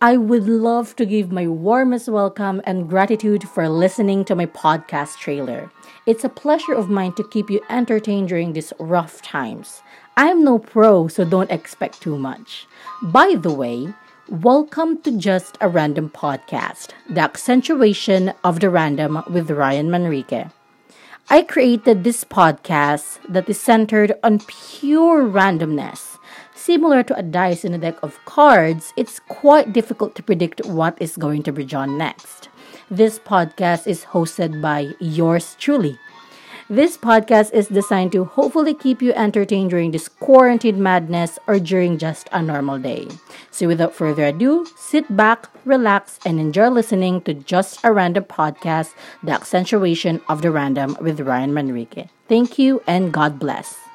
I would love to give my warmest welcome and gratitude for listening to my podcast trailer. It's a pleasure of mine to keep you entertained during these rough times. I'm no pro, so don't expect too much. By the way, welcome to Just a Random Podcast, the accentuation of the random with Ryan Manrique. I created this podcast that is centered on pure randomness Similar to a dice in a deck of cards, it's quite difficult to predict what is going to be drawn next. This podcast is hosted by yours truly. This podcast is designed to hopefully keep you entertained during this quarantine madness or during just a normal day. So, without further ado, sit back, relax, and enjoy listening to Just a Random Podcast, the accentuation of the random with Ryan Manrique. Thank you and God bless.